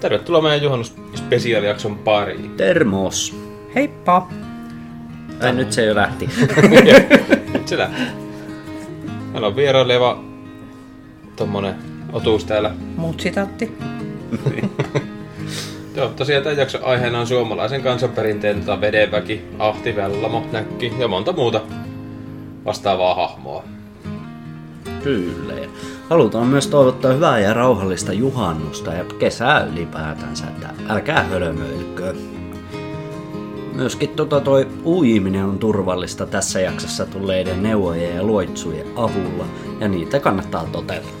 Tervetuloa meidän juhannus-spesiaalijakson pariin. Termos. Heippa! Ai nyt se jo lähti. Nyt se lähtee. Meillä on vieraileva tommonen otuus täällä. Mutsitatti. Joo, tosiaan tämän jakson aiheena on suomalaisen kansanperinteen tota vedenväki, ahti, vellamo, näkki ja monta muuta vastaavaa hahmoa. Kyllä. Halutaan myös toivottaa hyvää ja rauhallista juhannusta ja kesää ylipäätänsä, että älkää hölmöilkö. Myöskin tota toi uiminen on turvallista tässä jaksossa tulleiden neuvojen ja luitsujen avulla, ja niitä kannattaa toteuttaa.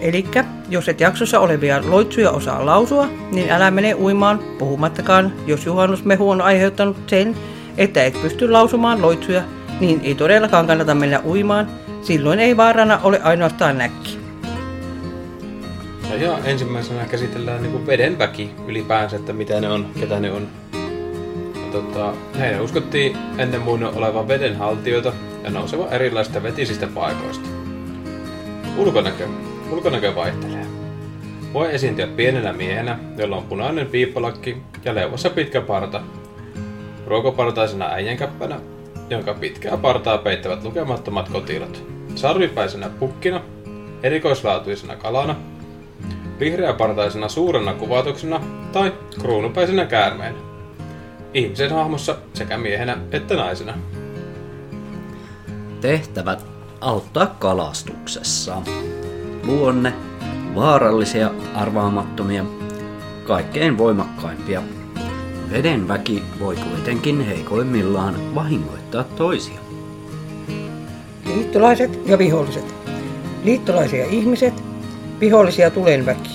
Elikkä, jos et jaksossa olevia loitsuja osaa lausua, niin älä mene uimaan, puhumattakaan, jos juhannusmehu on aiheuttanut sen, että et pysty lausumaan loitsuja, niin ei todellakaan kannata mennä uimaan, silloin ei vaarana ole ainoastaan näkki. Ja, ja ensimmäisenä käsitellään niin veden väki ylipäänsä, että mitä ne on, ketä ne on. Ja, tota, heidän uskottiin ennen muinoin olevan vedenhaltijoita ja nousevan erilaisista vetisistä paikoista. Ulkonäkö. Ulkonäkö vaihtelee. Voi esiintyä pienenä miehenä, jolla on punainen piippalakki ja leuassa pitkä parta. Ruokopartaisena äijänkäppänä, jonka pitkää partaa peittävät lukemattomat kotilot. Sarvipäisenä pukkina, erikoislaatuisena kalana, vihreäpartaisena suurena kuvatuksena tai kruunupäisenä käärmeenä. Ihmisen hahmossa sekä miehenä että naisena. Tehtävät auttaa kalastuksessa. Luonne, vaarallisia, arvaamattomia, kaikkein voimakkaimpia. Veden väki voi kuitenkin heikoimmillaan vahingoittaa toisia. Liittolaiset ja viholliset. Liittolaisia ihmiset, vihollisia tulenväki.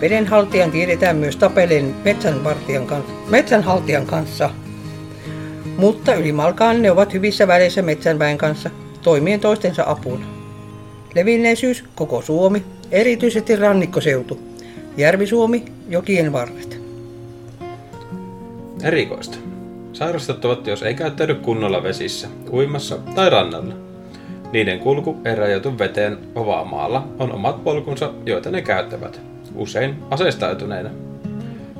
Vedenhaltijan tiedetään myös tapeleen metsänvartijan kanssa, metsänhaltijan kanssa. Mutta ylimalkaan ne ovat hyvissä väleissä metsänväen kanssa, toimien toistensa apuna. Levinneisyys koko Suomi, erityisesti rannikkoseutu. Järvi-Suomi, jokien varret. Erikoista. Sairastuttavat, jos ei käyttäydy kunnolla vesissä, uimassa tai rannalla. Niiden kulku ei rajoitu veteen maalla on omat polkunsa, joita ne käyttävät, usein aseistautuneina.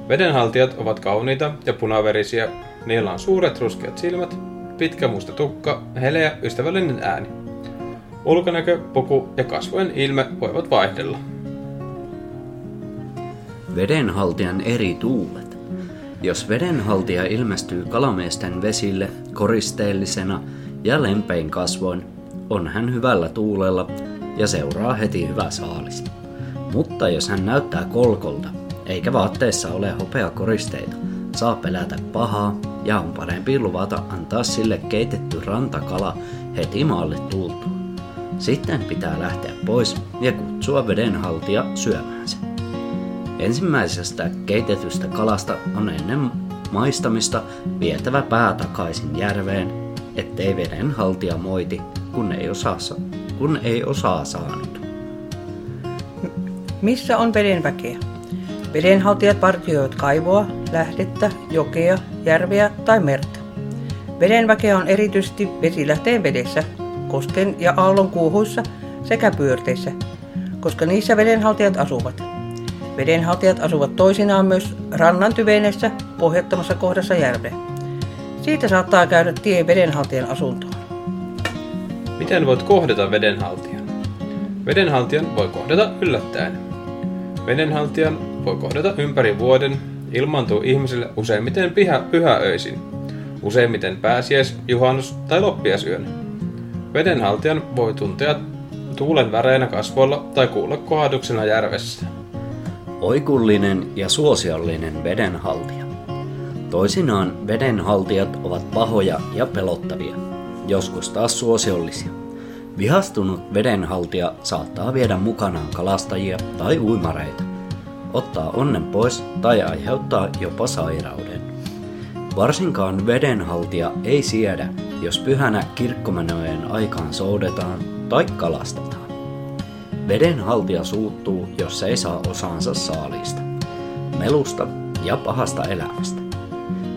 Vedenhaltijat ovat kauniita ja punaverisiä, niillä on suuret ruskeat silmät, pitkä musta tukka, heleä, ystävällinen ääni. Ulkonäkö, puku ja kasvojen ilme voivat vaihdella. Vedenhaltijan eri tuulet. Jos vedenhaltija ilmestyy kalamiesten vesille koristeellisena ja lempein kasvoin, on hän hyvällä tuulella ja seuraa heti hyvä saalis. Mutta jos hän näyttää kolkolta, eikä vaatteessa ole hopeakoristeita, saa pelätä pahaa ja on parempi luvata antaa sille keitetty rantakala heti maalle tultua. Sitten pitää lähteä pois ja kutsua vedenhaltija syömään se. Ensimmäisestä keitetystä kalasta on ennen maistamista vietävä pää takaisin järveen, ettei vedenhaltija moiti, kun ei osaa, kun ei osaa saanut. Missä on vedenväkeä? Vedenhaltijat partioivat kaivoa, lähdettä, jokea, järveä tai merta. Vedenväkeä on erityisesti vesilähteen vedessä, kosken ja aallon kuohuissa sekä pyörteissä, koska niissä vedenhaltijat asuvat. Vedenhaltijat asuvat toisinaan myös rannan tyvenessä pohjattomassa kohdassa järveä. Siitä saattaa käydä tie vedenhaltijan asuntoon. Miten voit kohdata vedenhaltijan? Vedenhaltijan voi kohdata yllättäen. Vedenhaltijan voi kohdata ympäri vuoden, ilmaantuu ihmisille useimmiten pyhä, pyhäöisin, useimmiten pääsiäis, juhannus tai loppiasyönä. Vedenhaltijan voi tuntea tuulen väreinä kasvoilla tai kuulla kohduksena järvessä. Oikullinen ja suosiollinen vedenhaltija. Toisinaan vedenhaltijat ovat pahoja ja pelottavia, joskus taas suosiollisia. Vihastunut vedenhaltija saattaa viedä mukanaan kalastajia tai uimareita, ottaa onnen pois tai aiheuttaa jopa sairauden. Varsinkaan vedenhaltija ei siedä, jos pyhänä kirkkomenojen aikaan soudetaan tai kalastetaan. Vedenhaltija suuttuu, jos ei saa osaansa saalista, melusta ja pahasta elämästä.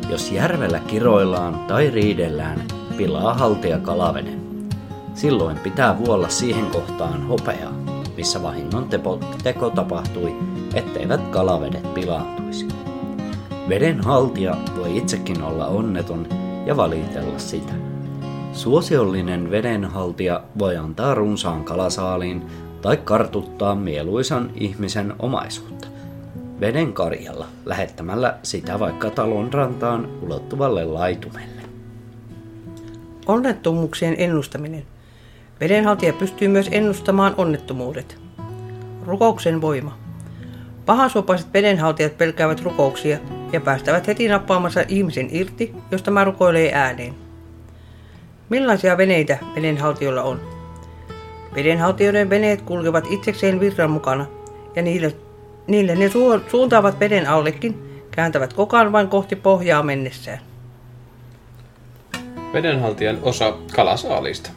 Jos järvellä kiroillaan tai riidellään, pilaa haltija kalaveden. Silloin pitää vuolla siihen kohtaan hopeaa, missä vahingon teko tapahtui etteivät kalavedet pilaantuisi. Veden haltija voi itsekin olla onneton ja valitella sitä. Suosiollinen vedenhaltija voi antaa runsaan kalasaaliin tai kartuttaa mieluisan ihmisen omaisuutta veden karjalla lähettämällä sitä vaikka talon rantaan ulottuvalle laitumelle. Onnettomuuksien ennustaminen. Vedenhaltija pystyy myös ennustamaan onnettomuudet. Rukouksen voima. Pahasopaiset vedenhaltijat pelkäävät rukouksia ja päästävät heti nappaamassa ihmisen irti, jos tämä rukoilee ääneen. Millaisia veneitä vedenhaltijoilla on? Vedenhaltijoiden veneet kulkevat itsekseen virran mukana ja niille, niille ne suuntaavat veden allekin, kääntävät kokaan vain kohti pohjaa mennessään. Vedenhaltijan osa kalasaalista.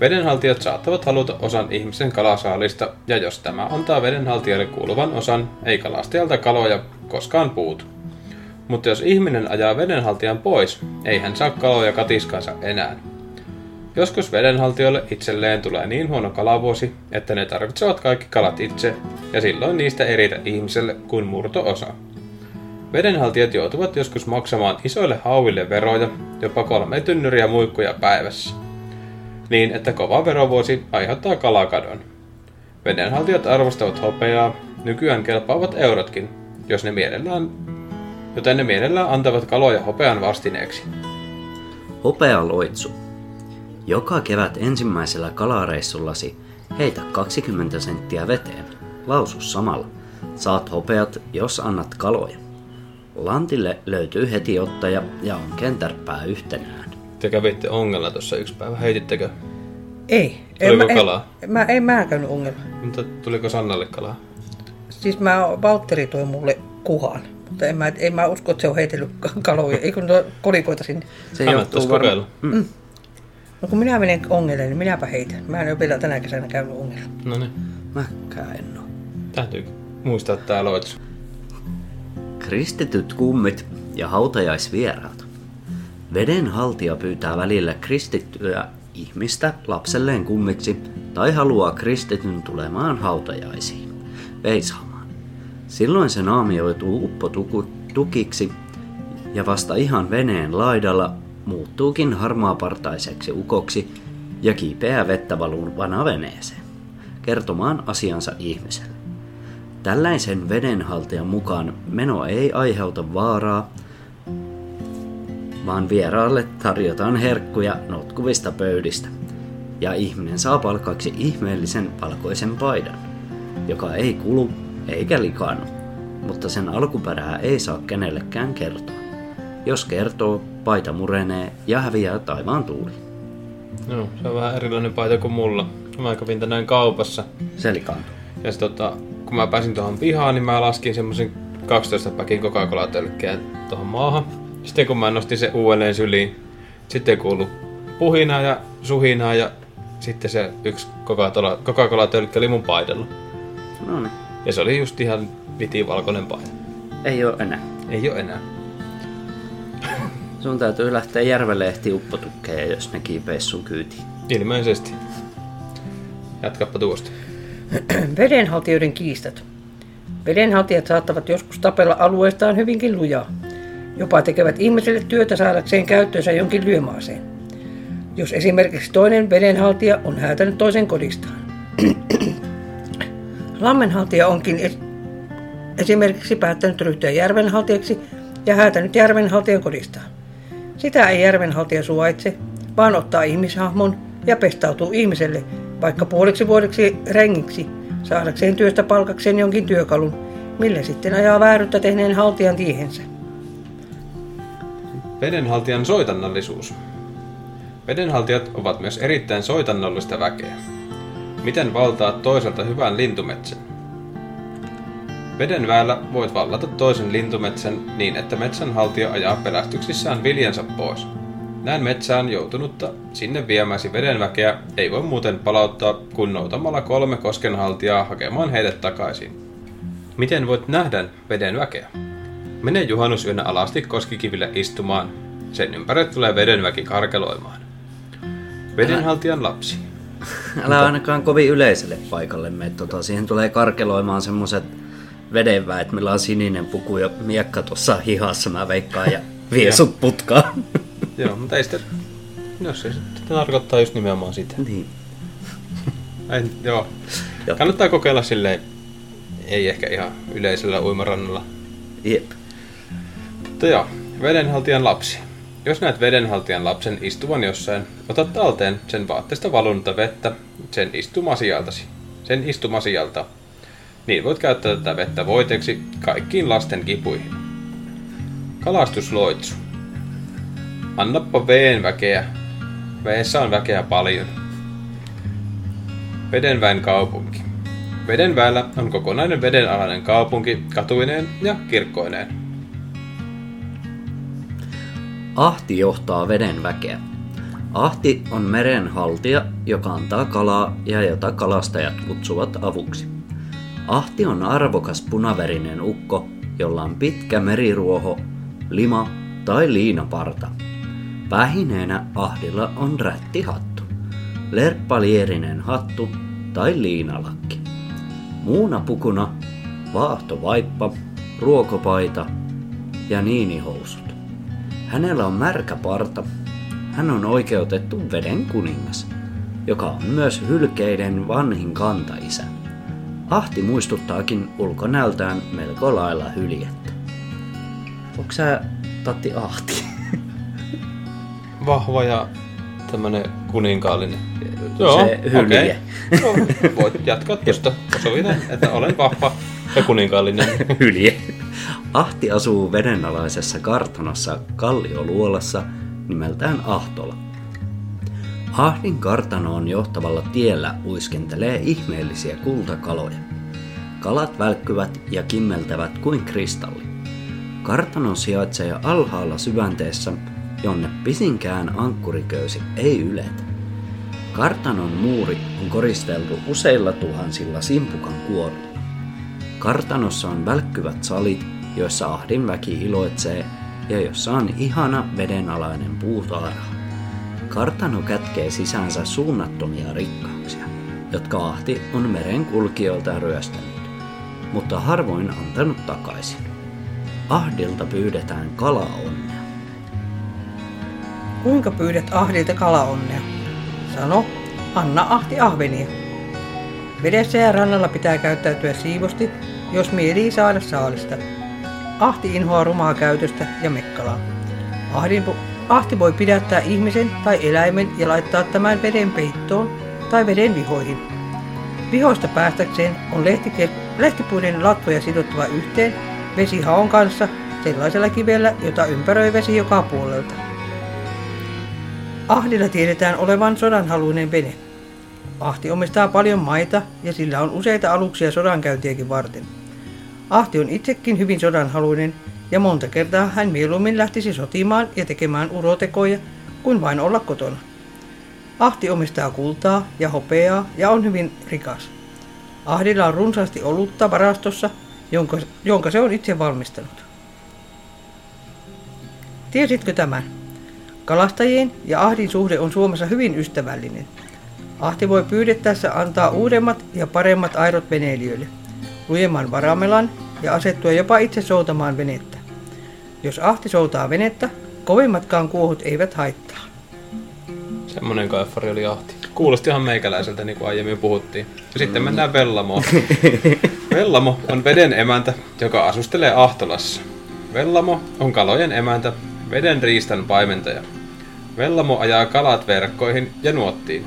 Vedenhaltijat saattavat haluta osan ihmisen kalasaalista, ja jos tämä antaa vedenhaltijalle kuuluvan osan, ei kalastajalta kaloja koskaan puutu. Mutta jos ihminen ajaa vedenhaltijan pois, ei hän saa kaloja katiskansa enää. Joskus vedenhaltijoille itselleen tulee niin huono kalavuosi, että ne tarvitsevat kaikki kalat itse, ja silloin niistä eritä ihmiselle kuin murto-osa. Vedenhaltijat joutuvat joskus maksamaan isoille hauville veroja, jopa kolme tynnyriä muikkuja päivässä. Niin, että kova verovuosi aiheuttaa kalakadon. Vedenhaltijat arvostavat hopeaa, nykyään kelpaavat eurotkin, jos ne mielellään, joten ne mielellään antavat kaloja hopean vastineeksi. Hopea loitsu. Joka kevät ensimmäisellä kalareissullasi heitä 20 senttiä veteen. Lausu samalla. Saat hopeat, jos annat kaloja. Lantille löytyy heti ottaja ja on kentärpää yhtenään. Te kävitte ongella tuossa yksi päivä, heitittekö? Ei. Tuliko en, kalaa? En, mä, en mä käynyt ongella. Mutta tuliko Sannalle kalaa? Siis mä, Valtteri toi mulle kuhan. Mutta en mä, en mä usko, että se on heitellyt kaloja, ei kun kolikoita sinne. Se Kannattaisi varma- kokeilla. No kun minä menen ongelle, niin minäpä heitän. Mä en ole vielä tänä kesänä käynyt ongella. No niin, Mäkään en oo. täytyy muistaa tää loitsu. Kristityt kummit ja hautajaisvieraat. Vedenhaltija pyytää välillä kristittyä ihmistä lapselleen kummiksi tai haluaa kristityn tulemaan hautajaisiin, veisaamaan. Silloin se naamioituu uppotukiksi ja vasta ihan veneen laidalla muuttuukin harmaapartaiseksi ukoksi ja kiipeää vettä valuvana veneeseen, kertomaan asiansa ihmiselle. Tällaisen vedenhaltijan mukaan meno ei aiheuta vaaraa, vaan vieraalle tarjotaan herkkuja notkuvista pöydistä, ja ihminen saa palkaksi ihmeellisen valkoisen paidan, joka ei kulu eikä likaannu, mutta sen alkuperää ei saa kenellekään kertoa. Jos kertoo, paita murenee ja häviää taivaan tuuli. No, se on vähän erilainen paita kuin mulla. Mä kävin tänään kaupassa. Se likaantuu. Ja sit, tota, kun mä pääsin tuohon pihaan, niin mä laskin semmosen 12 päkin Coca-Cola-tölkkeen tuohon maahan. Sitten kun mä nostin sen uudelleen syliin, sitten kuului puhinaa ja suhinaa ja sitten se yksi Coca-Cola- Coca-Cola-tölkki oli mun paidalla. No niin, Ja se oli just ihan vitivalkoinen paita. ei ole enää. Ei oo enää. Sun täytyy lähteä järvelle ehti uppotukkeja, jos ne kiipeis sun kyytiin. Ilmeisesti. Jatkappa tuosta. Vedenhaltijoiden kiistat. Vedenhaltijat saattavat joskus tapella alueestaan hyvinkin lujaa. Jopa tekevät ihmiselle työtä saadakseen käyttöönsä jonkin lyömaaseen. Jos esimerkiksi toinen vedenhaltija on häätänyt toisen kodistaan. Lammenhaltija onkin es- esimerkiksi päättänyt ryhtyä järvenhaltijaksi ja häätänyt järvenhaltijan kodistaan. Sitä ei järvenhaltija suvaitse, vaan ottaa ihmishahmon ja pestautuu ihmiselle, vaikka puoliksi vuodeksi rengiksi, saadakseen työstä palkakseen jonkin työkalun, millä sitten ajaa vääryyttä tehneen haltijan tiehensä. Vedenhaltijan soitannallisuus. Vedenhaltijat ovat myös erittäin soitannollista väkeä. Miten valtaa toiselta hyvän lintumetsän? Veden väellä voit vallata toisen lintumetsän niin, että metsänhaltija ajaa pelästyksissään viljansa pois. Näin metsään joutunutta sinne viemäsi vedenväkeä ei voi muuten palauttaa kuin noutamalla kolme koskenhaltijaa hakemaan heidät takaisin. Miten voit nähdä veden väkeä? Mene juhannusyönä alasti koskikiville istumaan. Sen ympärille tulee vedenväki karkeloimaan. Vedenhaltijan lapsi. Älä ainakaan kovin yleiselle paikalle mene. Tota, siihen tulee karkeloimaan semmoset vedenväet, millä on sininen puku ja miekka tuossa hihassa, mä veikkaan, ja vie sut putkaan. Joo, mutta ei sitä... No se sitten tarkoittaa just nimenomaan sitä. niin. En, joo. Joo. Kannattaa kokeilla silleen, ei ehkä ihan yleisellä uimarannalla. Jep. Mutta joo, vedenhaltijan lapsi. Jos näet vedenhaltijan lapsen istuvan jossain, ota talteen sen vaatteesta valunutta vettä sen istumasijaltasi. Sen istumasijalta. Niin voit käyttää tätä vettä voiteeksi kaikkiin lasten kipuihin. Kalastusloitsu. Annappa veen väkeä. Veessä on väkeä paljon. Vedenväen kaupunki. Vedenväellä on kokonainen vedenalainen kaupunki katuineen ja kirkkoineen. Ahti johtaa veden väkeä. Ahti on merenhaltija, joka antaa kalaa ja jota kalastajat kutsuvat avuksi. Ahti on arvokas punaverinen ukko, jolla on pitkä meriruoho, lima tai liinaparta. Vähineenä ahdilla on rättihattu, lerppalierinen hattu tai liinalakki. Muuna pukuna vaahtovaippa, ruokopaita ja niinihousut. Hänellä on märkä parta. Hän on oikeutettu veden kuningas, joka on myös hylkeiden vanhin kantaisä. Ahti muistuttaakin ulkonäöltään melko lailla hyljettä. Onko sä Tatti Ahti? Vahva ja tämmönen kuninkaallinen. Se hylje. Okay. No, voit jatkaa tuosta. Sovitaan, että olen vahva ja kuninkaallinen. hylje. Ahti asuu vedenalaisessa kartanossa kallioluolassa nimeltään Ahtola. Ahdin kartanoon johtavalla tiellä uiskentelee ihmeellisiä kultakaloja. Kalat välkkyvät ja kimmeltävät kuin kristalli. Kartano sijaitsee alhaalla syvänteessä, jonne pisinkään ankkuriköysi ei yletä. Kartanon muuri on koristeltu useilla tuhansilla simpukan kuorilla. Kartanossa on välkkyvät salit, joissa ahdin väki iloitsee ja jossa on ihana vedenalainen puutarha. Kartano kätkee sisäänsä suunnattomia rikkauksia, jotka ahti on meren kulkijoilta ryöstänyt, mutta harvoin antanut takaisin. Ahdilta pyydetään kalaonnea. Kuinka pyydät ahdilta kalaonnea? Sano, anna ahti ahvenia. Vedessä ja rannalla pitää käyttäytyä siivosti, jos mielii saada saalista. Ahti inhoaa rumaa käytöstä ja mekkalaa. Ahdin, ahti voi pidättää ihmisen tai eläimen ja laittaa tämän veden peittoon tai veden vihoihin. Vihoista päästäkseen on lehti, lehtipuiden latvoja sidottava yhteen vesihaon kanssa sellaisella kivellä, jota ympäröi vesi joka puolelta. Ahdilla tiedetään olevan sodanhaluinen vene. Ahti omistaa paljon maita ja sillä on useita aluksia sodankäyntiäkin varten. Ahti on itsekin hyvin sodanhaluinen ja monta kertaa hän mieluummin lähtisi sotimaan ja tekemään urotekoja kuin vain olla kotona. Ahti omistaa kultaa ja hopeaa ja on hyvin rikas. Ahdilla on runsaasti olutta varastossa, jonka, jonka se on itse valmistanut. Tiesitkö tämän? Kalastajien ja ahdin suhde on Suomessa hyvin ystävällinen. Ahti voi pyydettäessä antaa uudemmat ja paremmat airot veneilijöille, lujemman varamelan ja asettua jopa itse soutamaan venettä. Jos ahti soutaa venettä, kovimmatkaan kuohut eivät haittaa. Semmonen kaeffari oli ahti. Kuulosti ihan meikäläiseltä, niin kuin aiemmin puhuttiin. Ja sitten mennään Vellamoon. Vellamo on veden emäntä, joka asustelee Ahtolassa. Vellamo on kalojen emäntä, veden riistan paimentaja. Vellamo ajaa kalat verkkoihin ja nuottiin.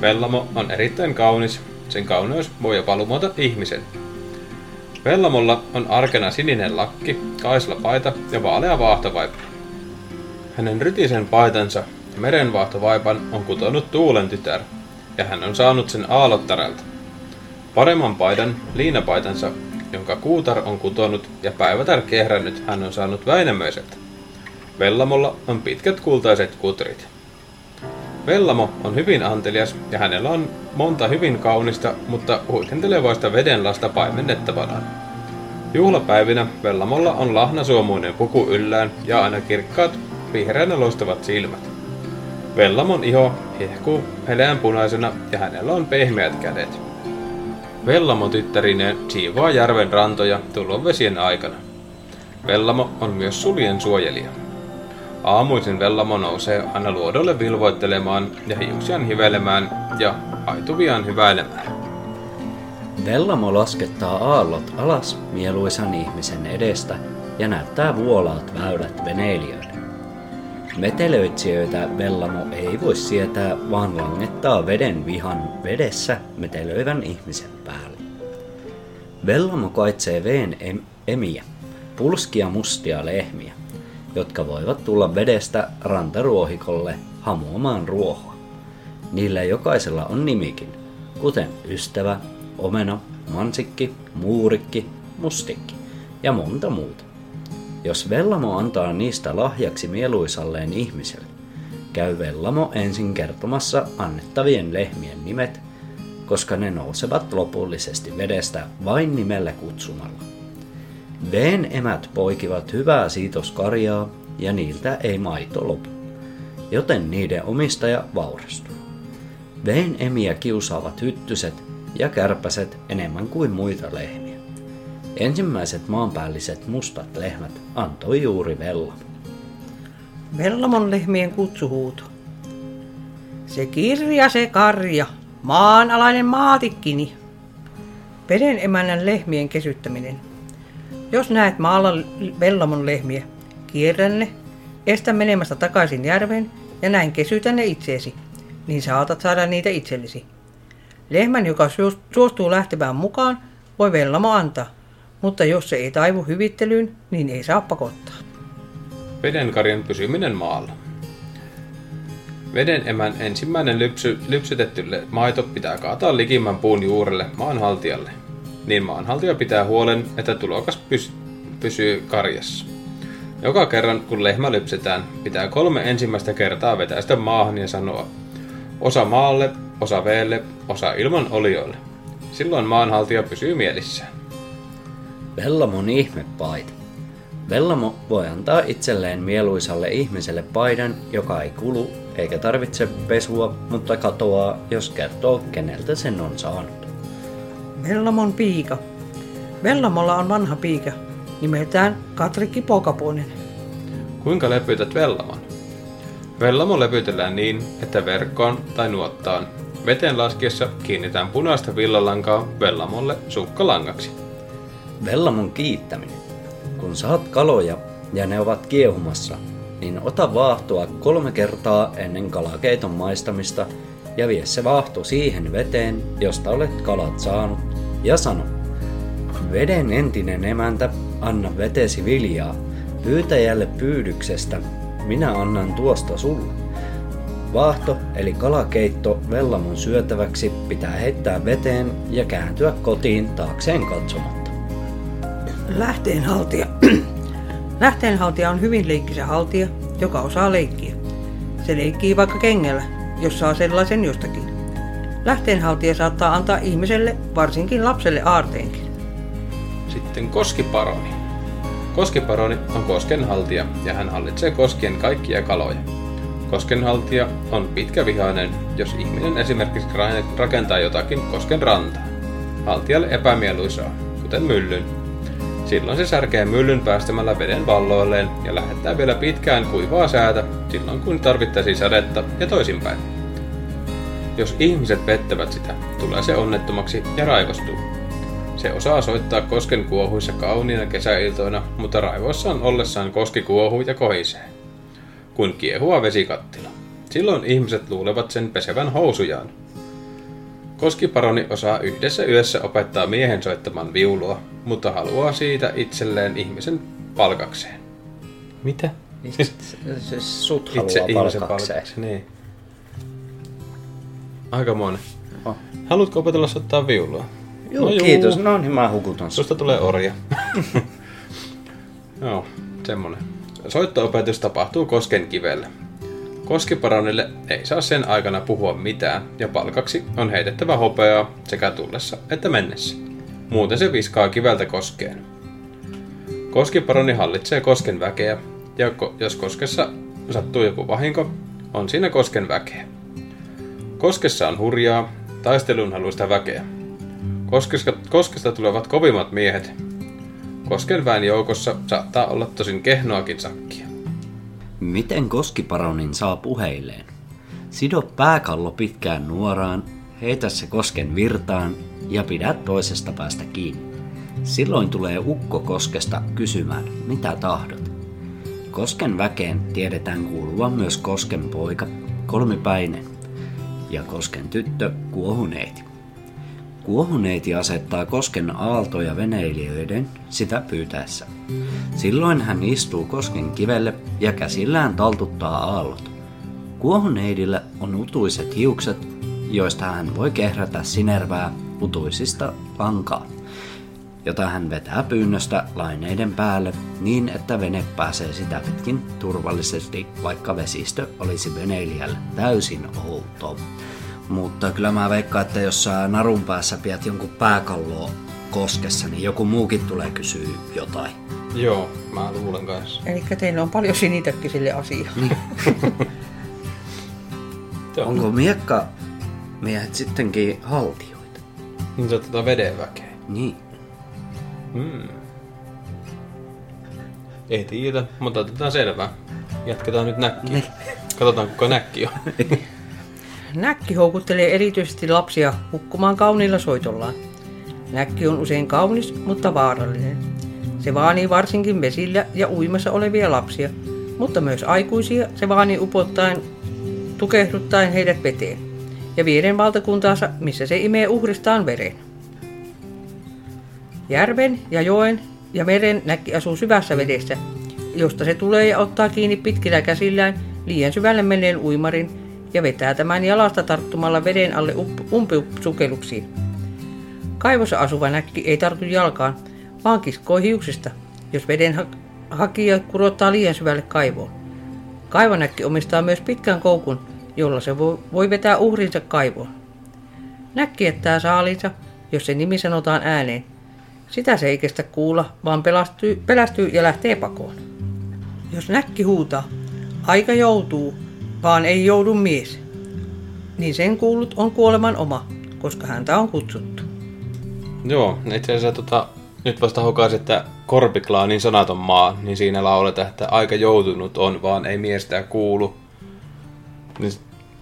Vellamo on erittäin kaunis, sen kauneus voi jopa lumota ihmisen. Vellamolla on arkena sininen lakki, kaislapaita ja vaalea vaahtovaippa. Hänen rytisen paitansa ja merenvaahtovaipan on kutonut tuulen tytär, ja hän on saanut sen aallottarelta. Paremman paidan, liinapaitansa, jonka kuutar on kutonut ja päivätär kehrännyt, hän on saanut Väinämöiseltä. Vellamolla on pitkät kultaiset kutrit. Vellamo on hyvin antelias ja hänellä on monta hyvin kaunista, mutta huikentelevaista vedenlasta paimennettavanaan. Juhlapäivinä Vellamolla on lahnasuomuinen puku yllään ja aina kirkkaat vihreänä loistavat silmät. Vellamon iho hehkuu heleänpunaisena ja hänellä on pehmeät kädet. Vellamo tyttärineen siivoaa järven rantoja tulon vesien aikana. Vellamo on myös suljen suojelija. Aamuisin Vellamo nousee aina luodolle vilvoittelemaan ja hiuksiaan hivelemään ja aituviaan hyväilemään. Vellamo laskettaa aallot alas mieluisan ihmisen edestä ja näyttää vuolaat väylät veneilijöille. Metelöitsijöitä Vellamo ei voi sietää, vaan langettaa veden vihan vedessä metelöivän ihmisen päälle. Vellamo kaitsee veen em- emiä, pulskia mustia lehmiä, jotka voivat tulla vedestä rantaruohikolle hamuamaan ruohoa. Niillä jokaisella on nimikin, kuten ystävä, omena, mansikki, muurikki, mustikki ja monta muuta. Jos Vellamo antaa niistä lahjaksi mieluisalleen ihmiselle, käy Vellamo ensin kertomassa annettavien lehmien nimet, koska ne nousevat lopullisesti vedestä vain nimellä kutsumalla. Veen emät poikivat hyvää siitoskarjaa ja niiltä ei maito lopu, joten niiden omistaja vaurastuu. Veen emiä kiusaavat hyttyset ja kärpäset enemmän kuin muita lehmiä. Ensimmäiset maanpäälliset mustat lehmät antoi juuri Vellamo. Vellamon lehmien kutsuhuuto. Se kirja, se karja, maanalainen maatikkini. Veden emännän lehmien kesyttäminen. Jos näet maalla Vellamon lehmiä, kierrä ne, estä menemästä takaisin järveen ja näin kesytä ne itseesi, niin saatat saada niitä itsellesi. Lehmän, joka suostuu lähtemään mukaan, voi Vellamo antaa, mutta jos se ei taivu hyvittelyyn, niin ei saa pakottaa. Vedenkarjan pysyminen maalla. Veden emän ensimmäinen lypsy, lypsytetty maito pitää kaataa likimmän puun juurelle maanhaltijalle. Niin maanhaltija pitää huolen, että tulokas pys, pysyy karjassa. Joka kerran kun lehmä lypsetään, pitää kolme ensimmäistä kertaa vetäistä maahan ja sanoa osa maalle, osa veelle, osa ilman olioille. Silloin maanhaltija pysyy mielissään. Vellamon ihmepaita. Vellamo voi antaa itselleen mieluisalle ihmiselle paidan, joka ei kulu eikä tarvitse pesua, mutta katoaa, jos kertoo, keneltä sen on saanut. Vellamon piika. Vellamolla on vanha piika, nimeltään Katrikki Pokapunen. Kuinka lepytät Vellamon? Vellamo lepytellään niin, että verkkoon tai nuottaan veteen laskiessa kiinnitään punaista villalankaa Vellamolle sukkalangaksi. Vellamon kiittäminen. Kun saat kaloja ja ne ovat kiehumassa, niin ota vaahtoa kolme kertaa ennen kalakeiton maistamista ja vie se vaahto siihen veteen, josta olet kalat saanut, ja sano, veden entinen emäntä, anna vetesi viljaa, pyytäjälle pyydyksestä, minä annan tuosta sulle. Vaahto eli kalakeitto Vellamon syötäväksi pitää heittää veteen ja kääntyä kotiin taakseen katsomatta. Lähteenhaltija. Lähteenhaltija on hyvin leikkisä haltija, joka osaa leikkiä. Se leikkii vaikka kengellä, jos saa sellaisen jostakin. Lähteenhaltija saattaa antaa ihmiselle, varsinkin lapselle aarteenkin. Sitten koskiparoni. Koskiparoni on koskenhaltija ja hän hallitsee koskien kaikkia kaloja. Koskenhaltija on pitkävihainen, jos ihminen esimerkiksi rakentaa jotakin kosken rantaa. Haltijalle epämieluisaa, kuten myllyn. Silloin se särkee myllyn päästämällä veden valloilleen ja lähettää vielä pitkään kuivaa säätä silloin kun tarvittaisiin sadetta ja toisinpäin. Jos ihmiset pettävät sitä, tulee se onnettomaksi ja raivostuu. Se osaa soittaa kosken kuohuissa kauniina kesäiltoina, mutta raivoissaan ollessaan koski kuohuu ja kohisee. Kun kiehua vesikattila. Silloin ihmiset luulevat sen pesevän housujaan. Koskiparoni osaa yhdessä yössä opettaa miehen soittamaan viulua, mutta haluaa siitä itselleen ihmisen palkakseen. Mitä? Se sut Itse haluaa ihmisen palkakseen. palkakseen, niin. Aika monen. Oh. Haluatko opetella soittaa viulua? Joo, No juu. kiitos. No niin, mä hukutan. Susta tulee orja. Joo, semmonen. Soitto-opetus tapahtuu Kosken kivellä. Koskiparonille ei saa sen aikana puhua mitään, ja palkaksi on heitettävä hopeaa sekä tullessa että mennessä. Muuten se viskaa kiveltä koskeen. Koskiparoni hallitsee kosken väkeä, ja ko- jos koskessa sattuu joku vahinko, on siinä kosken väkeä. Koskessa on hurjaa, taistelun haluista väkeä. Koskesta, koskesta tulevat kovimmat miehet. Kosken väen joukossa saattaa olla tosin kehnoakin sakkia. Miten koskiparonin saa puheilleen? Sido pääkallo pitkään nuoraan, heitä se kosken virtaan ja pidä toisesta päästä kiinni. Silloin tulee ukko koskesta kysymään, mitä tahdot. Kosken väkeen tiedetään kuuluvan myös kosken poika, kolmipäinen, ja kosken tyttö, kuohuneiti. Kuohuneiti asettaa kosken aaltoja veneilijöiden sitä pyytäessä. Silloin hän istuu kosken kivelle ja käsillään taltuttaa aallot. Kuohuneidillä on utuiset hiukset, joista hän voi kehrätä sinervää utuisista lankaa, jota hän vetää pyynnöstä laineiden päälle niin, että vene pääsee sitä pitkin turvallisesti, vaikka vesistö olisi veneilijälle täysin outo. Mutta kyllä mä veikkaan, että jos sä narun päässä pidät jonkun pääkalloa koskessa, niin joku muukin tulee kysyä jotain. Joo, mä luulen kanssa. Eli teillä on paljon sinitäkki sille asiaan. Joo. Onko miekka miehet sittenkin haltioita? Niin se on tota veden väkeä. Niin. Hmm. Ei tiedä, mutta otetaan selvää. Jatketaan nyt näkkiä. Niin. Katsotaan kuka näkki on. Näkki houkuttelee erityisesti lapsia hukkumaan kauniilla soitollaan. Näkki on usein kaunis, mutta vaarallinen. Se vaanii varsinkin vesillä ja uimassa olevia lapsia, mutta myös aikuisia se vaanii upottaen, tukehduttaen heidät veteen ja vieden valtakuntaansa, missä se imee uhristaan veren. Järven ja joen ja meren näkki asuu syvässä vedessä, josta se tulee ja ottaa kiinni pitkillä käsillään liian syvälle menneen uimarin ja vetää tämän jalasta tarttumalla veden alle umpisukelluksiin. Kaivossa asuva näkki ei tartu jalkaan, vaan kiskoo hiuksista, jos veden ha- hakija kurottaa liian syvälle kaivoon. Kaivonäkki omistaa myös pitkän koukun, jolla se voi, vetää uhrinsa kaivoon. Näkki jättää saaliinsa, jos se nimi sanotaan ääneen. Sitä se ei kestä kuulla, vaan pelästyy, pelästyy ja lähtee pakoon. Jos näkki huutaa, aika joutuu, vaan ei joudu mies, niin sen kuulut on kuoleman oma, koska häntä on kutsuttu. Joo, itse asiassa tota, nyt vasta hokaisin, että Korpiklaanin sanaton maa, niin siinä lauletaan, että aika joutunut on, vaan ei miestä kuulu. Niin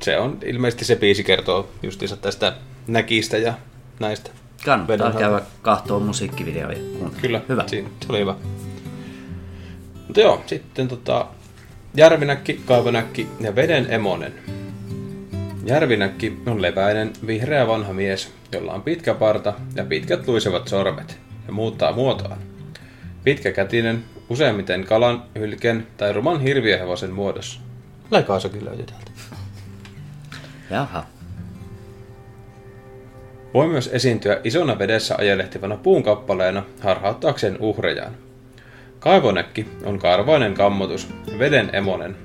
se on ilmeisesti se biisi kertoo justiinsa tästä näkistä ja näistä. Kannattaa käydä kahtoon musiikkivideoja. Kyllä, Hyvä. Siinä, se oli hyvä. Mutta joo, sitten tota, järvinäkki, kaivonäkki ja veden emonen. Järvinäkki on leväinen, vihreä vanha mies, jolla on pitkä parta ja pitkät luisevat sormet ja muuttaa muotoaan. Pitkäkätinen, useimmiten kalan, hylken tai ruman hirviöhevosen muodossa. Laikaasokin löytyy täältä. Jaha. Voi myös esiintyä isona vedessä ajelehtivana puun kappaleena harhauttaakseen uhrejaan. Kaivonäkki on karvainen kammotus, veden emonen.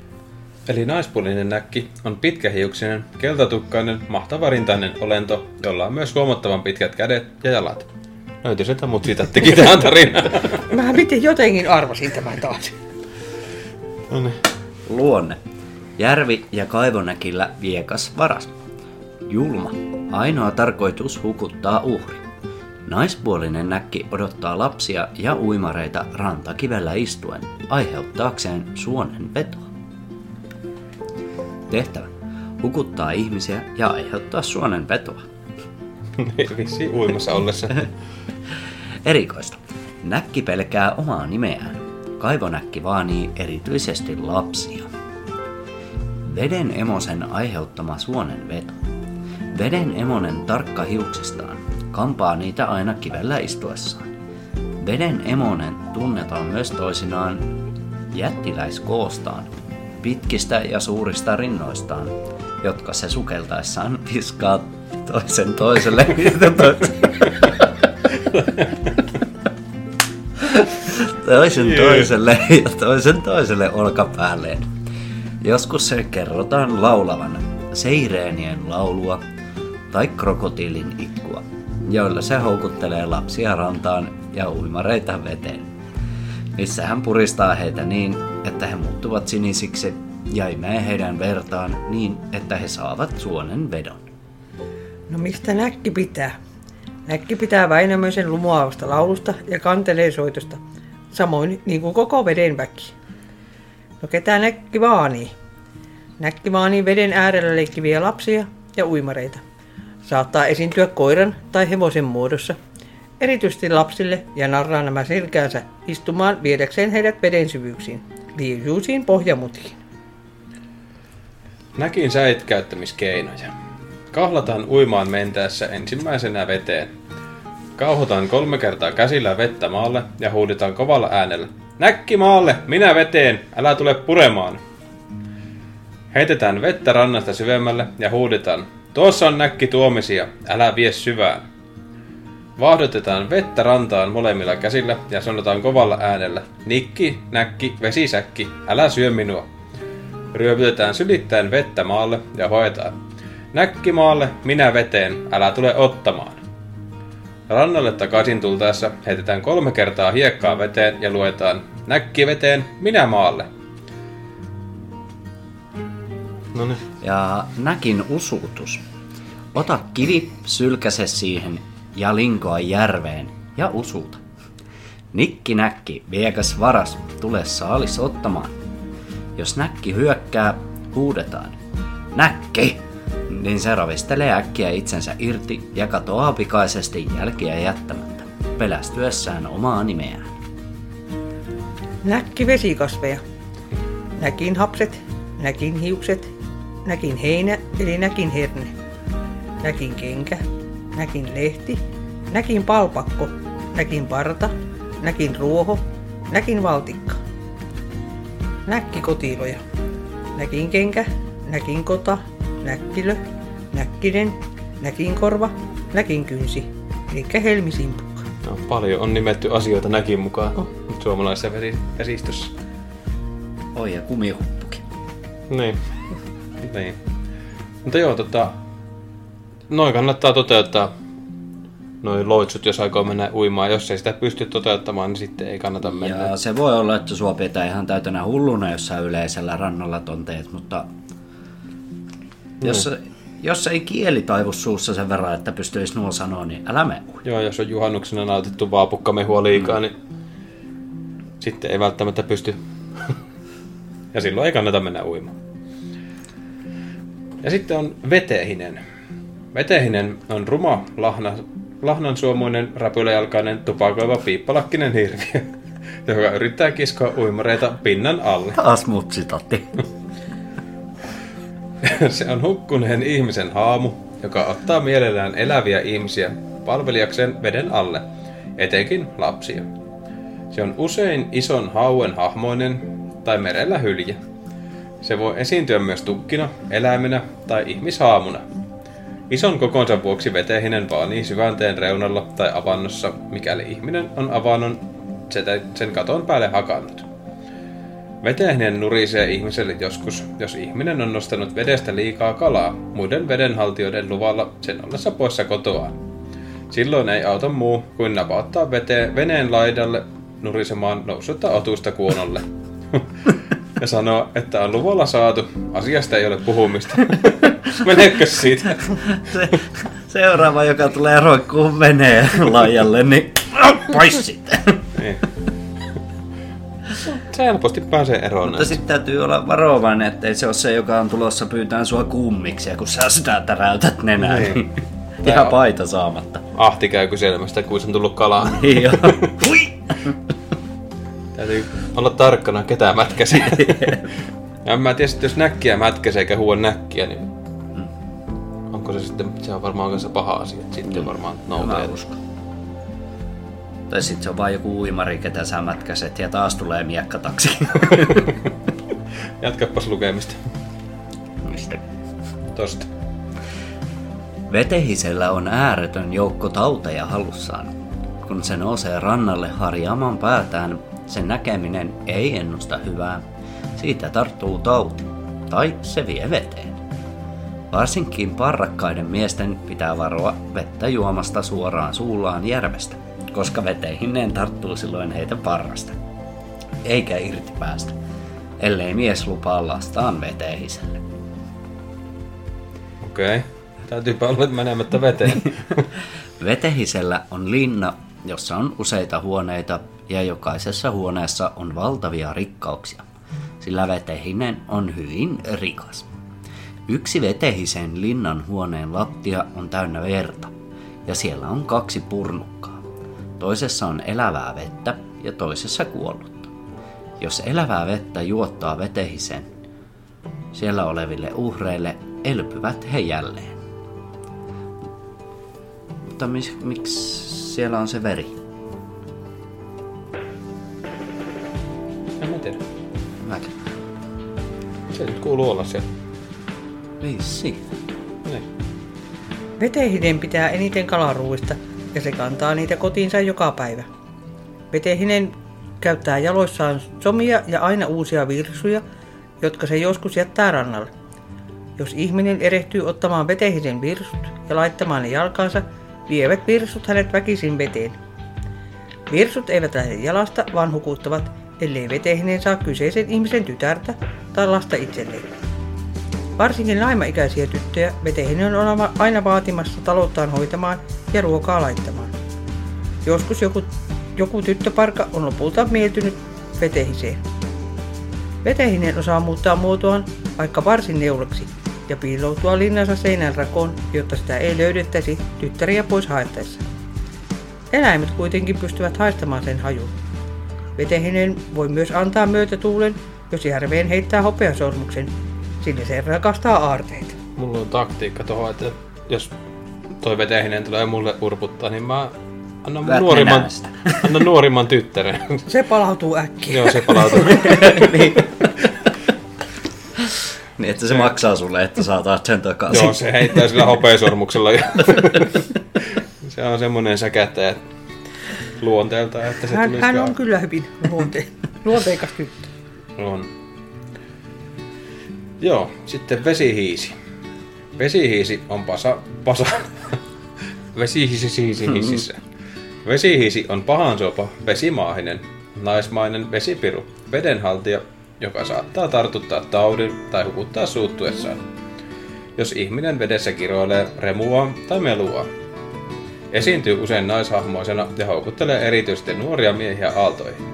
Eli naispuolinen näkki on pitkähiuksinen, keltatukkainen, mahtavarintainen olento, jolla on myös huomattavan pitkät kädet ja jalat. Löytyi sitä mut siitä teki tähän tarinaan. Mä miten jotenkin arvasin tämän taas. No niin. Luonne. Järvi- ja kaivonäkillä viekas varas. Julma. Ainoa tarkoitus hukuttaa uhri. Naispuolinen näkki odottaa lapsia ja uimareita rantakivellä istuen, aiheuttaakseen suonen vetoa. Tehtävä. Hukuttaa ihmisiä ja aiheuttaa suonen vetoa. Vissi uimassa ollessa. Erikoista. Näkki pelkää omaa nimeään. Kaivonäkki vaanii erityisesti lapsia. Veden emosen aiheuttama suonen veto. Veden emonen tarkka hiuksistaan kampaa niitä aina kivellä istuessaan. Veden emonen tunnetaan myös toisinaan jättiläiskoostaan, pitkistä ja suurista rinnoistaan, jotka se sukeltaessaan viskaa toisen toiselle. toisen toiselle ja toisen toiselle olkapäälleen. Joskus se kerrotaan laulavan seireenien laulua tai krokotiilin itkua, joilla se houkuttelee lapsia rantaan ja uimareita veteen, missä hän puristaa heitä niin, että he muuttuvat sinisiksi ja imee heidän vertaan niin, että he saavat suonen vedon. No mistä näkki pitää? Näkki pitää Väinämöisen lumoavasta laulusta ja kantelee soitosta, samoin niin kuin koko veden väki. No ketä näkki vaanii? Näkki vaanii veden äärellä leikkiviä lapsia ja uimareita. Saattaa esiintyä koiran tai hevosen muodossa, erityisesti lapsille ja narraa nämä selkäänsä istumaan viedäkseen heidät veden syvyyksiin, liijuisiin pohjamutiin. Näkin säitkäyttämiskeinoja. Kahlataan uimaan mentäessä ensimmäisenä veteen. Kauhotaan kolme kertaa käsillä vettä maalle ja huudetaan kovalla äänellä. Näkki maalle, minä veteen, älä tule puremaan. Heitetään vettä rannasta syvemmälle ja huudetaan. Tuossa on näkki tuomisia, älä vie syvään. Vahdotetaan vettä rantaan molemmilla käsillä ja sanotaan kovalla äänellä. Nikki, näkki, vesisäkki, älä syö minua. Ryöpytetään sylittäen vettä maalle ja hoetaan. Näkki maalle, minä veteen, älä tule ottamaan. Rannalle takaisin tultaessa heitetään kolme kertaa hiekkaa veteen ja luetaan Näkki veteen, minä maalle. No niin. Ja näkin usutus. Ota kivi, sylkäse siihen ja linkoa järveen ja usuta. Nikki näkki, viekas varas, tule saalis ottamaan. Jos näkki hyökkää, huudetaan. Näkki! Niin se ravistelee äkkiä itsensä irti ja katoaa pikaisesti jälkiä jättämättä, pelästyessään omaa nimeään. Näkki vesikasveja. Näkin hapset, näkin hiukset, näkin heinä eli näkin herne. Näkin kenkä, näkin lehti, näkin palpakko, näkin parta, näkin ruoho, näkin valtikka. Näkki kotiloja. Näkin kenkä, näkin kota, näkkilö, näkkinen, näkin korva, näkin kynsi, eli helmisimpukka. No, paljon on nimetty asioita näkin mukaan oh. suomalaisessa vesi- vesistössä. Oi ja kumihuppukin. Niin. Niin. Mutta joo, tota, noin kannattaa toteuttaa noin loitsut, jos aikoo mennä uimaan. Jos ei sitä pysty toteuttamaan, niin sitten ei kannata mennä. Ja se voi olla, että sua pitää ihan täytänä hulluna jossain yleisellä rannalla tonteet, mutta jos, jos ei kieli taivu suussa sen verran, että pystyisi nuo sanoa, niin älä mene ui. Joo, jos on juhannuksena nautittu vaapukkamehua liikaa, mm. niin sitten ei välttämättä pysty. ja silloin ei kannata mennä uimaan. Ja sitten on vetehinen. Vetehinen on ruma, lahna, lahnansuomuinen, räpyläjalkainen, tupakoiva, piippalakkinen hirviö, joka yrittää kiskoa uimareita pinnan alle. Taas mut sitatti. Se on hukkuneen ihmisen haamu, joka ottaa mielellään eläviä ihmisiä palvelijakseen veden alle, etenkin lapsia. Se on usein ison hauen hahmoinen tai merellä hyljä. Se voi esiintyä myös tukkina, eläimenä tai ihmishaamuna. Ison kokonsa vuoksi vetehinen vaanii syvänteen reunalla tai avannossa, mikäli ihminen on avannon sen katon päälle hakannut. Vetehinen nurisee ihmiselle joskus, jos ihminen on nostanut vedestä liikaa kalaa muiden vedenhaltijoiden luvalla sen ollessa poissa kotoaan. Silloin ei auta muu kuin napauttaa veteen, veneen laidalle nurisemaan noussutta otusta kuonolle. ja sanoa, että on luvalla saatu, asiasta ei ole puhumista. Meneekö siitä? Se, seuraava, joka tulee roikkuun veneen laajalle, niin pois sitten. niin. Se helposti pääsee eroon Mutta sitten täytyy olla varovainen, ettei se ole se, joka on tulossa pyytään sua kummiksi, ja kun sä sitä täräytät nenää, Niin. niin, ihan on- paita saamatta. Ahti käy kyselemästä, kun se on tullut kalaa. Niin joo. Täytyy olla tarkkana, ketä mätkäsee. ja mä tiedä, jos näkkiä mätkäsee eikä huua näkkiä, niin onko se sitten, se on varmaan kanssa paha asia. että Sitten varmaan Mä nousee. Tai sitten se on vain joku uimari, ketä sä mätkäset, ja taas tulee miekkataksi. Jatkapas lukemista. Tosta. Vetehisellä on ääretön joukko tauteja halussaan. Kun se nousee rannalle harjaamaan päätään, sen näkeminen ei ennusta hyvää. Siitä tarttuu tauti, tai se vie veteen. Varsinkin parrakkaiden miesten pitää varoa vettä juomasta suoraan suullaan järvestä, koska veteihineen tarttuu silloin heitä parrasta. Eikä irti päästä, ellei mies lupaa lastaan vetehiselle. Okei. Okay. Täytyypä olla menemättä veteen. Vetehisellä on linna, jossa on useita huoneita ja jokaisessa huoneessa on valtavia rikkauksia, sillä vetehinen on hyvin rikas. Yksi vetehisen linnan huoneen lattia on täynnä verta ja siellä on kaksi purnukkaa. Toisessa on elävää vettä ja toisessa kuollutta. Jos elävää vettä juottaa vetehisen, siellä oleville uhreille elpyvät he jälleen. Mutta miksi siellä on se veri? Kuuluu olla siellä. Vissi. Niin. Vetehinen pitää eniten kalaruuista ja se kantaa niitä kotiinsa joka päivä. Vetehinen käyttää jaloissaan somia ja aina uusia virsuja, jotka se joskus jättää rannalle. Jos ihminen erehtyy ottamaan vetehisen virsut ja laittamaan ne jalkaansa, vievät virsut hänet väkisin veteen. Virsut eivät lähde jalasta, vaan hukuttavat, ellei vetehinen saa kyseisen ihmisen tytärtä tai lasta itselleen. Varsinkin naimaikäisiä tyttöjä vetehinen on aina vaatimassa talouttaan hoitamaan ja ruokaa laittamaan. Joskus joku, joku tyttöparka on lopulta mieltynyt vetehiseen. Vetehinen osaa muuttaa muotoaan vaikka varsin neuleksi ja piiloutua linnansa seinän rakoon, jotta sitä ei löydettäisi tyttäriä pois haettaessa. Eläimet kuitenkin pystyvät haistamaan sen hajun. Vetehinen voi myös antaa myötätuulen, jos järveen heittää hopeasormuksen, sillä se rakastaa aarteita. Mulla on taktiikka tuohon, että jos toi vetehinen tulee mulle urputtaa, niin mä annan mun Väät nuorimman, annan nuorimman tyttären. Se palautuu äkkiä. Joo, se palautuu. niin. niin, että se maksaa sulle, että saat sen takaisin. Joo, se heittää sillä hopeasormuksella. ja- se on semmonen säkättäjä luonteelta, että se Hän, hän on kyllä hyvin luonte, luonteikas tyttö. On. Joo, sitten vesihiisi. Vesihiisi on pasa... pasa vesihiisi siisi hississä. Vesihiisi on pahansopa vesimaahinen, naismainen vesipiru, vedenhaltija, joka saattaa tartuttaa taudin tai hukuttaa suuttuessaan, jos ihminen vedessä kiroilee remua tai melua. Esiintyy usein naishahmoisena ja houkuttelee erityisesti nuoria miehiä aaltoihin.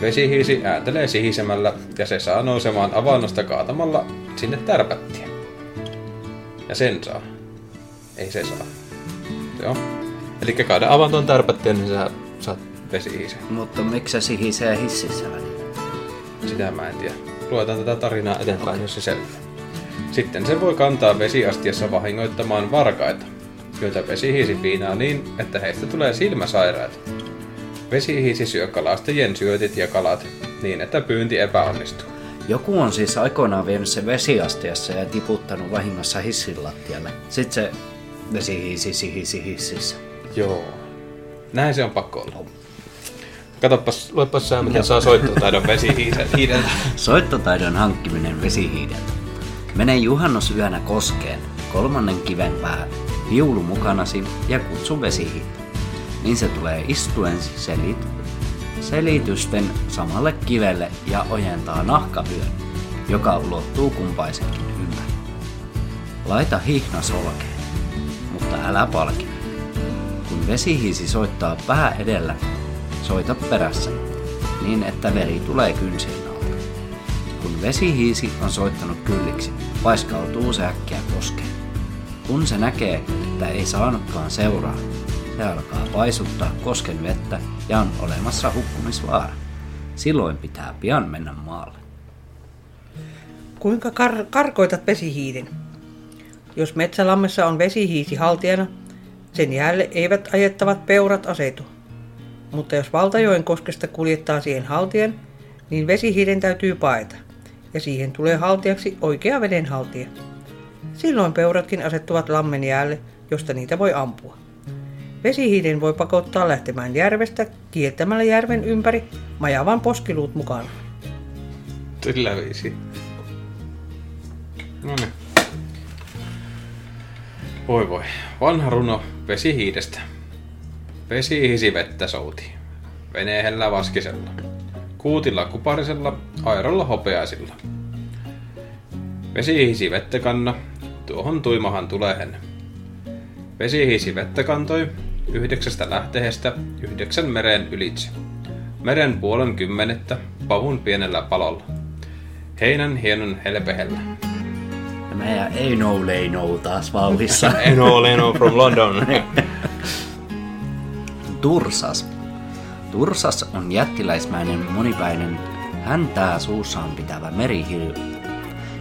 Vesihiisi ääntelee sihisemällä ja se saa nousemaan avannosta kaatamalla sinne tärpättiä. Ja sen saa. Ei se saa. Joo. Eli kaada avantoon tärpättiä, niin sä saat vesihiisen. Mutta miksi se sihisee hississä? Sitä mä en tiedä. Luetaan tätä tarinaa eteenpäin, okay. jos se selviää. Sitten se voi kantaa vesiastiassa vahingoittamaan varkaita, joita vesihiisi piinaa niin, että heistä tulee silmäsairaita. Vesihiisi syö kalastajien syötit ja kalat niin, että pyynti epäonnistuu. Joku on siis aikoinaan vienyt se vesiastiassa ja tiputtanut vahingossa hissin lattialle. Sitten se vesi hisi sihisi hississä. Joo. Näin se on pakko olla. Katoppas, luepas sä, miten saa soittotaidon vesihiideltä. Soittotaidon hankkiminen vesihiideltä. Mene juhannusyönä koskeen, kolmannen kiven päälle, viulu mukanasi ja kutsu vesihiiltä. Niin se tulee istuen selit, selitysten samalle kivelle ja ojentaa nahkavyön, joka ulottuu kumpaisenkin ympäri. Laita hihna solkeen, mutta älä palkine. Kun vesihiisi soittaa pää edellä, soita perässä, niin että veri tulee kynsien alta. Kun vesihiisi on soittanut kylliksi, paiskautuu se äkkiä koskeen. Kun se näkee, että ei saanutkaan seuraa, se alkaa paisuttaa kosken vettä ja on olemassa hukkumisvaara. Silloin pitää pian mennä maalle. Kuinka kar- karkoitat vesihiiden? Jos metsälammessa on vesihiisi haltijana, sen jäälle eivät ajettavat peurat asetu. Mutta jos valtajoen koskesta kuljettaa siihen haltijan, niin vesihiiden täytyy paeta, ja siihen tulee haltijaksi oikea vedenhaltija. Silloin peuratkin asettuvat lammen jäälle, josta niitä voi ampua. Vesihiiden voi pakottaa lähtemään järvestä kiertämällä järven ympäri majavan poskiluut mukana. Sillä viisi. No niin. Voi voi. Vanha runo vesihiidestä. Vesihiisi vettä souti. Veneehellä vaskisella. Kuutilla kuparisella, airolla hopeaisilla. Vesihiisi vettä kanna, tuohon tuimahan tulehen. Vesihiisi vettä kantoi, yhdeksästä lähteestä yhdeksän meren ylitse. Meren puolen kymmenettä pavun pienellä palolla. Heinän hienon helpehellä. Meidän Eino Leino taas vauhissa. Eno Leno from London. Tursas. Tursas on jättiläismäinen monipäinen häntää suussaan pitävä merihilviö,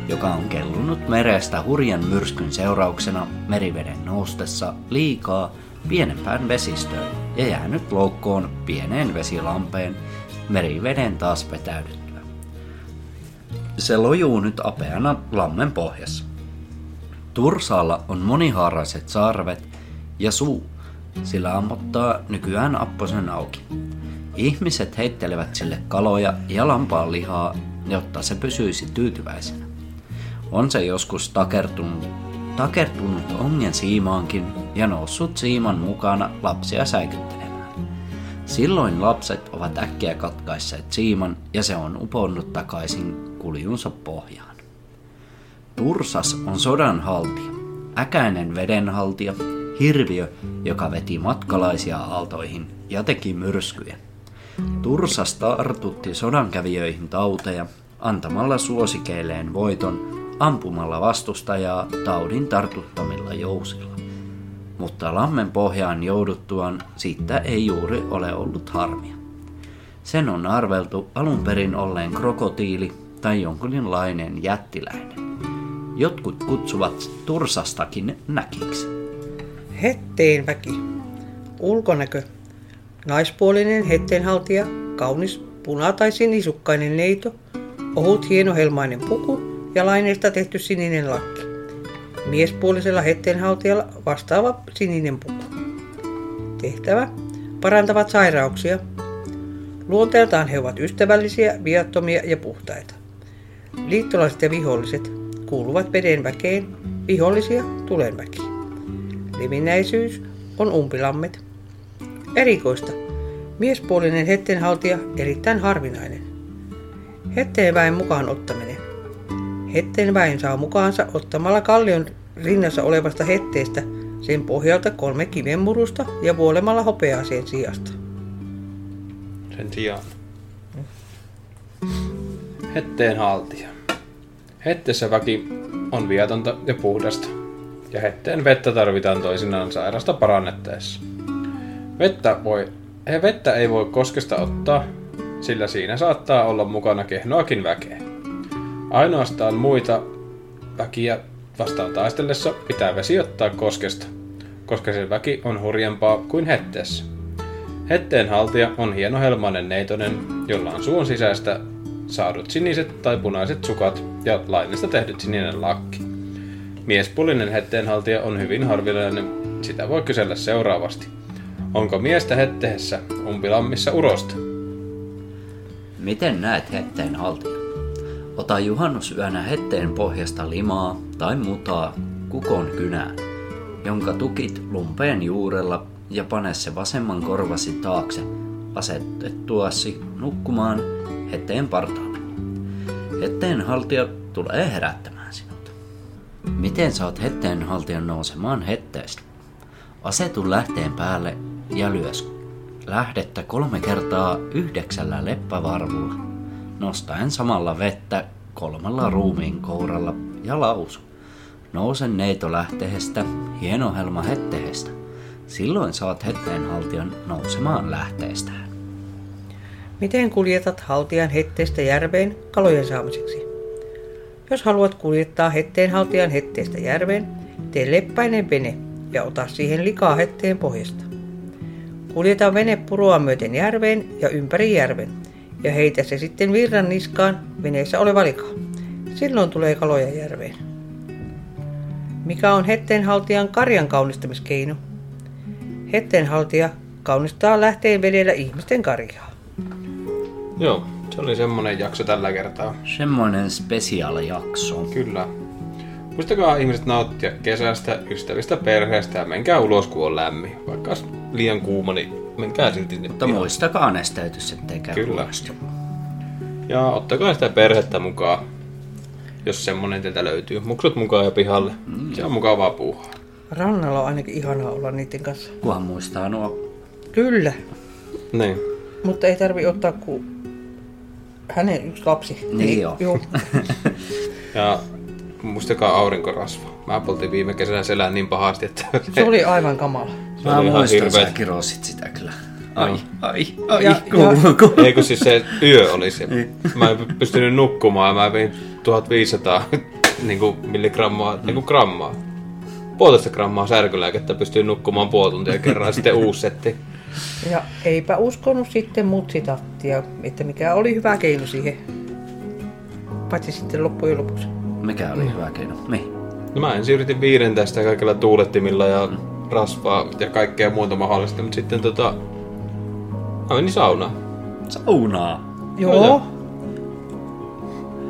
joka on kellunut merestä hurjan myrskyn seurauksena meriveden noustessa liikaa pienempään vesistöön ja jäänyt loukkoon pieneen vesilampeen meriveden taas vetäydyttyä. Se lojuu nyt apeana lammen pohjassa. Tursaalla on monihaaraiset sarvet ja suu, sillä ammottaa nykyään apposen auki. Ihmiset heittelevät sille kaloja ja lampaan lihaa, jotta se pysyisi tyytyväisenä. On se joskus takertunut, takertunut ongen siimaankin ja noussut siiman mukana lapsia säikyttelemään. Silloin lapset ovat äkkiä katkaisseet siiman ja se on uponnut takaisin kuljunsa pohjaan. Tursas on sodan haltija, äkäinen vedenhaltija, hirviö, joka veti matkalaisia aaltoihin ja teki myrskyjä. Tursas tartutti sodankävijöihin tauteja antamalla suosikeilleen voiton ampumalla vastustajaa taudin tartuttamilla jousilla. Mutta lammen pohjaan jouduttuaan siitä ei juuri ole ollut harmia. Sen on arveltu alun perin olleen krokotiili tai jonkinlainen jättiläinen. Jotkut kutsuvat tursastakin näkiksi. Hetteen väki. Ulkonäkö. Naispuolinen hetteenhaltija, kaunis puna- tai sinisukkainen neito, ohut hienohelmainen puku ja laineesta tehty sininen lakki. Miespuolisella hetteenhaltijalla vastaava sininen puku. Tehtävä. Parantavat sairauksia. Luonteeltaan he ovat ystävällisiä, viattomia ja puhtaita. Liittolaiset ja viholliset kuuluvat veden väkeen, vihollisia tulenväki. Levinnäisyys on umpilammet. Erikoista. Miespuolinen hettenhaltija erittäin harvinainen. Hetteenväen mukaan ottaminen. Hetteenväen saa mukaansa ottamalla kallion rinnassa olevasta hetteestä sen pohjalta kolme kivenmurusta ja vuolemalla hopeaa sen sijasta. Sen sijaan. Hetteen haltija. Hetteessä väki on viatonta ja puhdasta, ja hetteen vettä tarvitaan toisinaan sairasta parannettaessa. Vettä, voi, he vettä ei voi koskesta ottaa, sillä siinä saattaa olla mukana kehnoakin väkeä. Ainoastaan muita väkiä vastaan taistellessa pitää vesi ottaa koskesta, koska se väki on hurjempaa kuin hetteessä. Hetteen haltija on hienohelmainen neitonen, jolla on suun sisäistä saadut siniset tai punaiset sukat ja lainista tehdyt sininen lakki. Miespuolinen hetteenhaltija on hyvin harvinainen, sitä voi kysellä seuraavasti. Onko miestä hetteessä umpilammissa urosta? Miten näet hetteen haltija? Ota juhannusyönä hetteen pohjasta limaa tai mutaa kukon kynään, jonka tukit lumpeen juurella ja pane se vasemman korvasi taakse asetettuasi nukkumaan hetteen partaalle. Hetteen haltija tulee herättämään sinut. Miten saat hetteen haltijan nousemaan hetteestä? Asetu lähteen päälle ja lyös lähdettä kolme kertaa yhdeksällä leppävarvulla, nostaen samalla vettä kolmella ruumiin kouralla ja lausu. Nousen neito lähteestä, hienohelma hetteestä. Silloin saat hetteenhaltijan nousemaan lähteestään. Miten kuljetat haltijan hetteestä järveen kalojen saamiseksi? Jos haluat kuljettaa hetteenhaltijan hetteestä järveen, tee leppäinen vene ja ota siihen likaa hetteen pohjasta. Kuljeta vene puroa myöten järveen ja ympäri järven ja heitä se sitten virran niskaan veneessä oleva lika. Silloin tulee kaloja järveen. Mikä on hetteenhaltijan karjan kaunistamiskeino? Hetteenhaltija kaunistaa lähteen vedellä ihmisten karjaa. Joo, se oli semmonen jakso tällä kertaa. Semmoinen spesiaalijakso. Kyllä. Muistakaa ihmiset nauttia kesästä, ystävistä, perheestä ja menkää ulos, kun on lämmin. Vaikka liian kuuma, niin menkää silti nyt Mutta pihalle. muistakaa nesteytys, ettei käy Kyllä. huonosti. Ja ottakaa sitä perhettä mukaan, jos semmonen teiltä löytyy. Muksut mukaan ja pihalle. Se on mukavaa puuhaa. Rannalla on ainakin ihanaa olla niiden kanssa. Kunhan muistaa nuo... Kyllä, Niin. mutta ei tarvi ottaa kuin hänen yksi lapsi. Niin Eli- joo. joo. Ja muistakaa aurinkorasva. Mä poltin viime kesänä selän niin pahasti, että Se oli aivan kamala. Se Mä oli ihan hirveet. kirosit sitä kyllä. Ai, Joo. ai, ai, Ja- kuuluuko? Ei kun siis se yö oli se. Niin. Mä en pystynyt nukkumaan. Mä vein 1500 niinku milligrammaa, mm. niinku grammaa. Puolitoista grammaa särkylääkettä pystyin nukkumaan puoli tuntia kerran sitten uusi setti. Ja eipä uskonut sitten mutsitattia, että mikä oli hyvä keino siihen. Paitsi sitten loppujen lopuksi. Mikä oli hyvä keino? Niin. No mä ensin yritin viirentää sitä kaikilla tuulettimilla ja rasvaa ja kaikkea muuta mahdollista, mutta sitten tota... Mä menin saunaan. Saunaa. Joo. joo.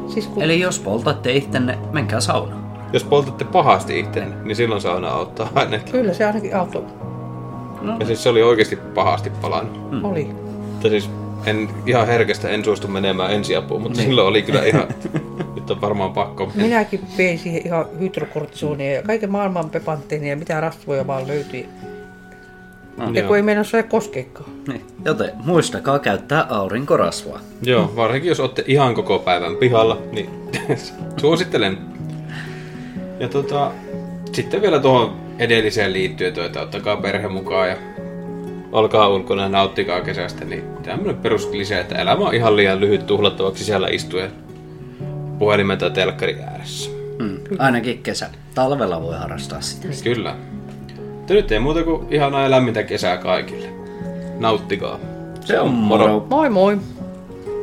Siis kun... Eli jos poltatte ittenne, menkää saunaan. Jos poltatte pahasti itseänne, niin silloin sauna auttaa ainakin. Kyllä se ainakin auto Ja siis se oli oikeasti pahasti palannut. mm. oli. Mutta siis en, ihan herkästä en suostu menemään ensiapuun, mutta Niin. silloin oli kyllä ihan... nyt on varmaan pakko mennä. Minäkin vein siihen ihan hydrokortisonia ja kaiken maailman pepantteenia ja mitä rasvoja vaan löytyi. No, Ja kun ei mennä saa koskeekaan. Niin. Joten muistakaa käyttää aurinkorasvaa. Joo, varsinkin jos olette ihan koko päivän pihalla, niin suosittelen. Ja tota, sitten vielä tuohon edelliseen liittyen, että ottakaa perhe mukaan ja olkaa ulkona ja nauttikaa kesästä, niin tämmöinen perusklise, että elämä on ihan liian lyhyt tuhlattavaksi siellä istuen puhelimen tai telkkarin ääressä. Mm. Ainakin kesä. Talvella voi harrastaa sitä. Kyllä. Mutta nyt ei muuta kuin ihanaa ja lämmintä kesää kaikille. Nauttikaa. Se on moro. Moi moi!